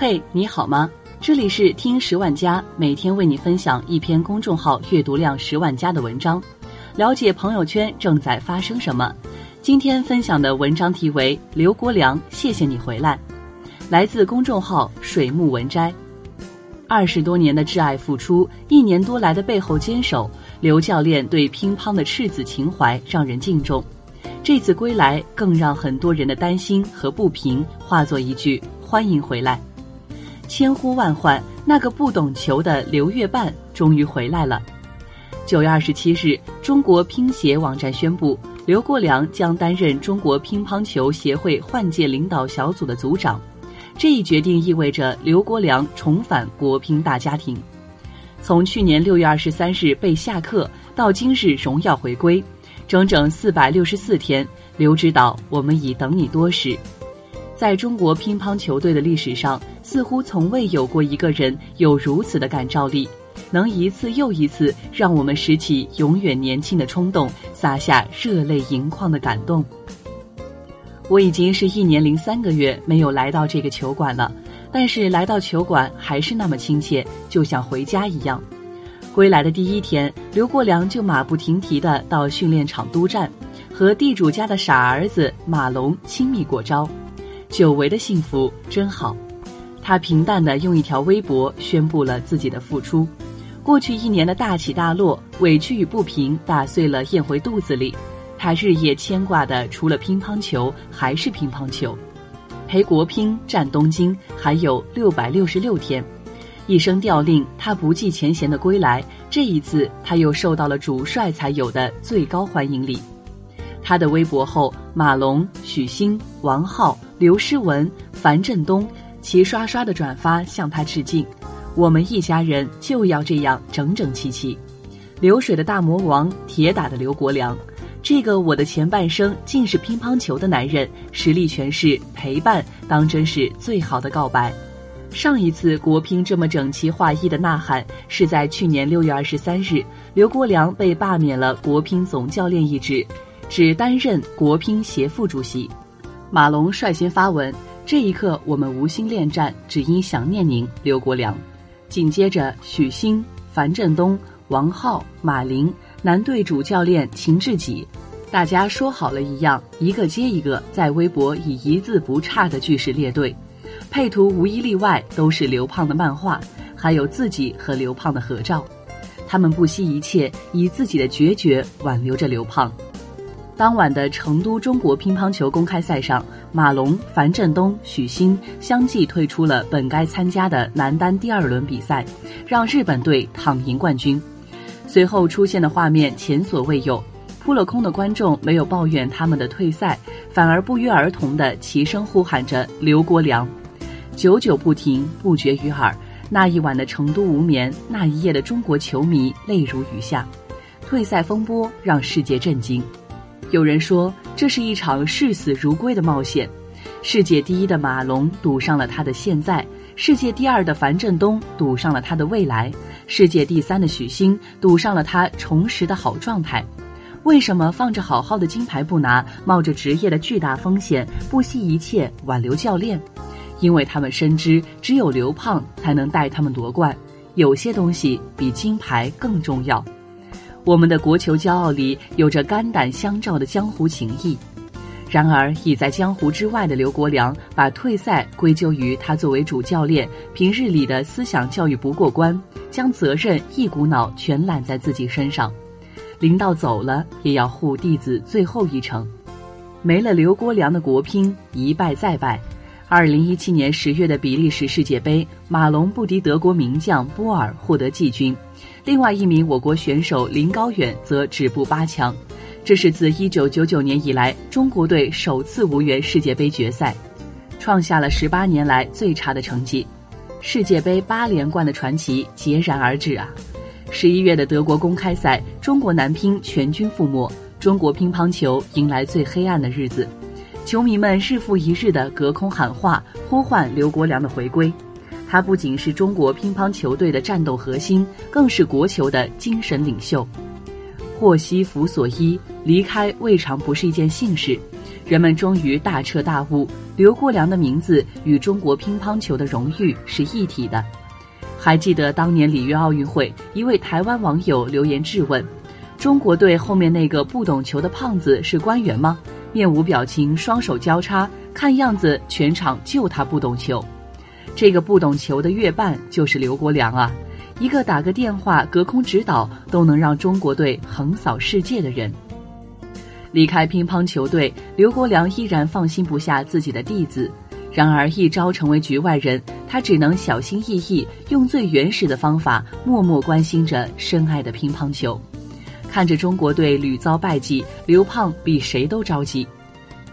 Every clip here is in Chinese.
嘿，你好吗？这里是听十万加，每天为你分享一篇公众号阅读量十万加的文章，了解朋友圈正在发生什么。今天分享的文章题为《刘国梁，谢谢你回来》，来自公众号水木文摘。二十多年的挚爱付出，一年多来的背后坚守，刘教练对乒乓的赤子情怀让人敬重。这次归来，更让很多人的担心和不平化作一句“欢迎回来”。千呼万唤，那个不懂球的刘月半终于回来了。九月二十七日，中国乒协网站宣布，刘国梁将担任中国乒乓球协会换届领导小组的组长。这一决定意味着刘国梁重返国乒大家庭。从去年六月二十三日被下课到今日荣耀回归，整整四百六十四天，刘指导，我们已等你多时。在中国乒乓球队的历史上，似乎从未有过一个人有如此的感召力，能一次又一次让我们拾起永远年轻的冲动，洒下热泪盈眶的感动。我已经是一年零三个月没有来到这个球馆了，但是来到球馆还是那么亲切，就像回家一样。归来的第一天，刘国梁就马不停蹄地到训练场督战，和地主家的傻儿子马龙亲密过招，久违的幸福真好。他平淡的用一条微博宣布了自己的复出。过去一年的大起大落、委屈与不平，打碎了咽回肚子里。他日夜牵挂的，除了乒乓球，还是乒乓球。陪国乒战东京还有六百六十六天，一声调令，他不计前嫌的归来。这一次，他又受到了主帅才有的最高欢迎礼。他的微博后，马龙、许昕、王浩、刘诗雯、樊振东齐刷刷的转发向他致敬。我们一家人就要这样整整齐齐。流水的大魔王，铁打的刘国梁。这个我的前半生竟是乒乓球的男人，实力诠释陪伴，当真是最好的告白。上一次国乒这么整齐划一的呐喊，是在去年六月二十三日，刘国梁被罢免了国乒总教练一职，只担任国乒协副主席。马龙率先发文：“这一刻我们无心恋战，只因想念您，刘国梁。”紧接着许昕、樊振东、王浩、马琳。男队主教练秦志己，大家说好了一样，一个接一个在微博以一字不差的句式列队，配图无一例外都是刘胖的漫画，还有自己和刘胖的合照。他们不惜一切，以自己的决绝挽留着刘胖。当晚的成都中国乒乓球公开赛上，马龙、樊振东、许昕相继退出了本该参加的男单第二轮比赛，让日本队躺赢冠军。随后出现的画面前所未有，扑了空的观众没有抱怨他们的退赛，反而不约而同的齐声呼喊着刘国梁，久久不停，不绝于耳。那一晚的成都无眠，那一夜的中国球迷泪如雨下。退赛风波让世界震惊，有人说这是一场视死如归的冒险。世界第一的马龙赌上了他的现在。世界第二的樊振东赌上了他的未来，世界第三的许昕赌上了他重拾的好状态。为什么放着好好的金牌不拿，冒着职业的巨大风险，不惜一切挽留教练？因为他们深知，只有刘胖才能带他们夺冠。有些东西比金牌更重要。我们的国球骄傲里有着肝胆相照的江湖情谊。然而，已在江湖之外的刘国梁把退赛归咎于他作为主教练平日里的思想教育不过关，将责任一股脑全揽在自己身上。领导走了，也要护弟子最后一程。没了刘国梁的国乒一败再败。二零一七年十月的比利时世界杯，马龙不敌德国名将波尔获得季军，另外一名我国选手林高远则止步八强。这是自一九九九年以来，中国队首次无缘世界杯决赛，创下了十八年来最差的成绩。世界杯八连冠的传奇戛然而止啊！十一月的德国公开赛，中国男乒全军覆没，中国乒乓球迎来最黑暗的日子。球迷们日复一日的隔空喊话，呼唤刘国梁的回归。他不仅是中国乒乓球队的战斗核心，更是国球的精神领袖。祸兮福所依，离开未尝不是一件幸事。人们终于大彻大悟，刘国梁的名字与中国乒乓球的荣誉是一体的。还记得当年里约奥运会，一位台湾网友留言质问：“中国队后面那个不懂球的胖子是官员吗？”面无表情，双手交叉，看样子全场就他不懂球。这个不懂球的月半就是刘国梁啊，一个打个电话隔空指导都能让中国队横扫世界的人。离开乒乓球队，刘国梁依然放心不下自己的弟子。然而一朝成为局外人，他只能小心翼翼，用最原始的方法，默默关心着深爱的乒乓球。看着中国队屡遭败绩，刘胖比谁都着急。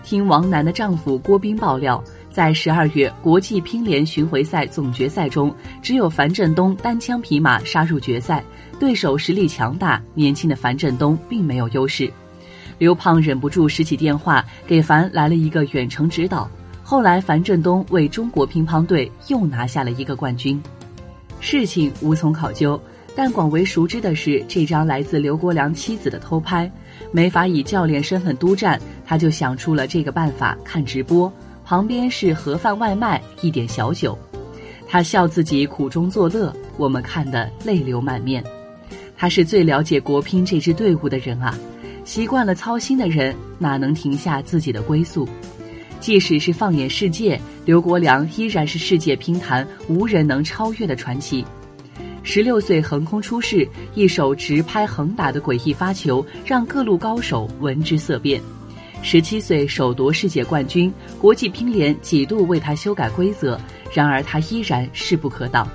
听王楠的丈夫郭斌爆料，在十二月国际乒联巡回赛总决赛中，只有樊振东单枪匹马杀入决赛，对手实力强大，年轻的樊振东并没有优势。刘胖忍不住拾起电话，给樊来了一个远程指导。后来，樊振东为中国乒乓队又拿下了一个冠军。事情无从考究，但广为熟知的是这张来自刘国梁妻子的偷拍。没法以教练身份督战，他就想出了这个办法：看直播，旁边是盒饭外卖，一点小酒。他笑自己苦中作乐，我们看得泪流满面。他是最了解国乒这支队伍的人啊。习惯了操心的人，哪能停下自己的归宿？即使是放眼世界，刘国梁依然是世界乒坛无人能超越的传奇。十六岁横空出世，一手直拍横打的诡异发球，让各路高手闻之色变。十七岁首夺世界冠军，国际乒联几度为他修改规则，然而他依然势不可挡。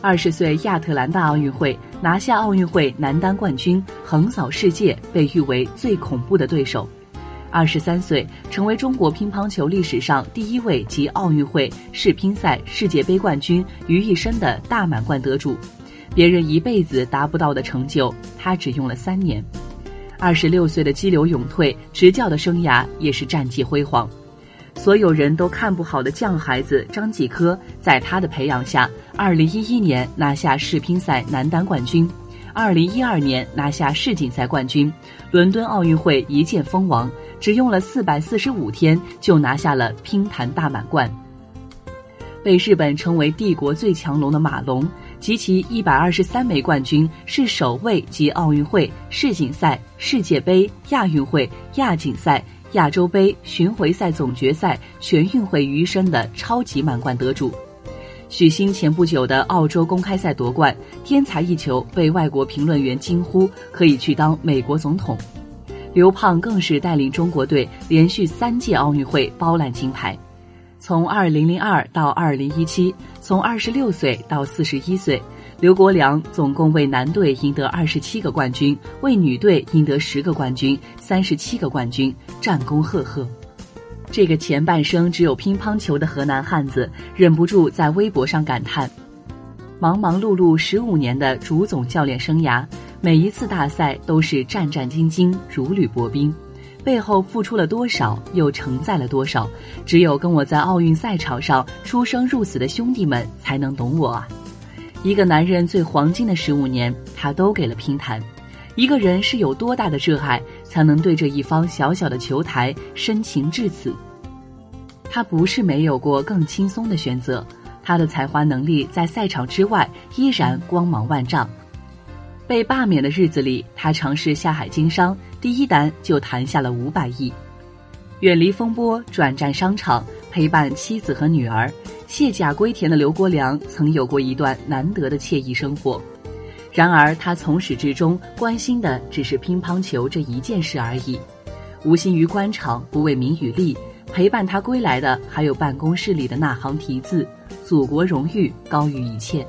二十岁亚特兰大奥运会拿下奥运会男单冠军，横扫世界，被誉为最恐怖的对手。二十三岁成为中国乒乓球历史上第一位集奥运会、世乒赛、世界杯冠军于一身的大满贯得主，别人一辈子达不到的成就，他只用了三年。二十六岁的激流勇退，执教的生涯也是战绩辉煌。所有人都看不好的犟孩子张继科，在他的培养下，二零一一年拿下世乒赛男单冠军，二零一二年拿下世锦赛冠军，伦敦奥运会一剑封王，只用了四百四十五天就拿下了乒坛大满贯。被日本称为帝国最强龙的马龙，集齐一百二十三枚冠军，是首位集奥运会、世锦赛、世界杯、亚运会、亚锦赛。亚洲杯巡回赛总决赛全运会余生的超级满贯得主，许昕前不久的澳洲公开赛夺冠，天才一球被外国评论员惊呼可以去当美国总统。刘胖更是带领中国队连续三届奥运会包揽金牌，从2002到2017，从26岁到41岁。刘国梁总共为男队赢得二十七个冠军，为女队赢得十个冠军，三十七个冠军，战功赫赫。这个前半生只有乒乓球的河南汉子忍不住在微博上感叹：忙忙碌碌十五年的主总教练生涯，每一次大赛都是战战兢兢，如履薄冰，背后付出了多少，又承载了多少？只有跟我在奥运赛场上出生入死的兄弟们才能懂我啊！一个男人最黄金的十五年，他都给了乒坛。一个人是有多大的热爱，才能对这一方小小的球台深情至此？他不是没有过更轻松的选择，他的才华能力在赛场之外依然光芒万丈。被罢免的日子里，他尝试下海经商，第一单就谈下了五百亿。远离风波，转战商场，陪伴妻子和女儿。卸甲归田的刘国梁曾有过一段难得的惬意生活，然而他从始至终关心的只是乒乓球这一件事而已，无心于官场，不为名与利。陪伴他归来的还有办公室里的那行题字：“祖国荣誉高于一切。”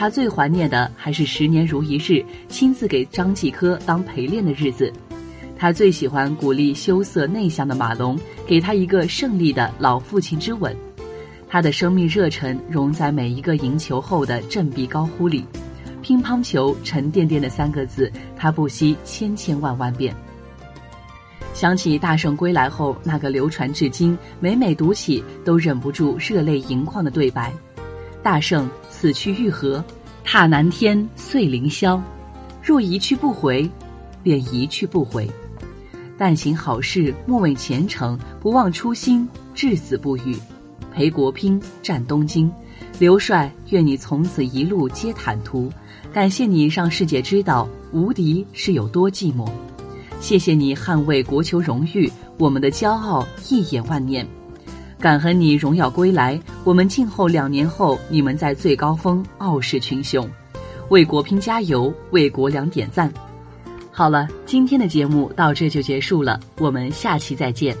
他最怀念的还是十年如一日亲自给张继科当陪练的日子。他最喜欢鼓励羞涩内向的马龙，给他一个胜利的老父亲之吻。他的生命热忱融在每一个赢球后的振臂高呼里，乒乓球沉甸甸的三个字，他不惜千千万万遍。想起大圣归来后那个流传至今、每每读起都忍不住热泪盈眶的对白：“大圣此去欲何？踏南天，碎凌霄。若一去不回，便一去不回。”但行好事，莫问前程，不忘初心，至死不渝。陪国乒，战东京，刘帅，愿你从此一路皆坦途。感谢你让世界知道无敌是有多寂寞。谢谢你捍卫国球荣誉，我们的骄傲一眼万年。感恩你荣耀归来，我们静候两年后你们在最高峰傲视群雄。为国乒加油，为国梁点赞。好了，今天的节目到这就结束了，我们下期再见。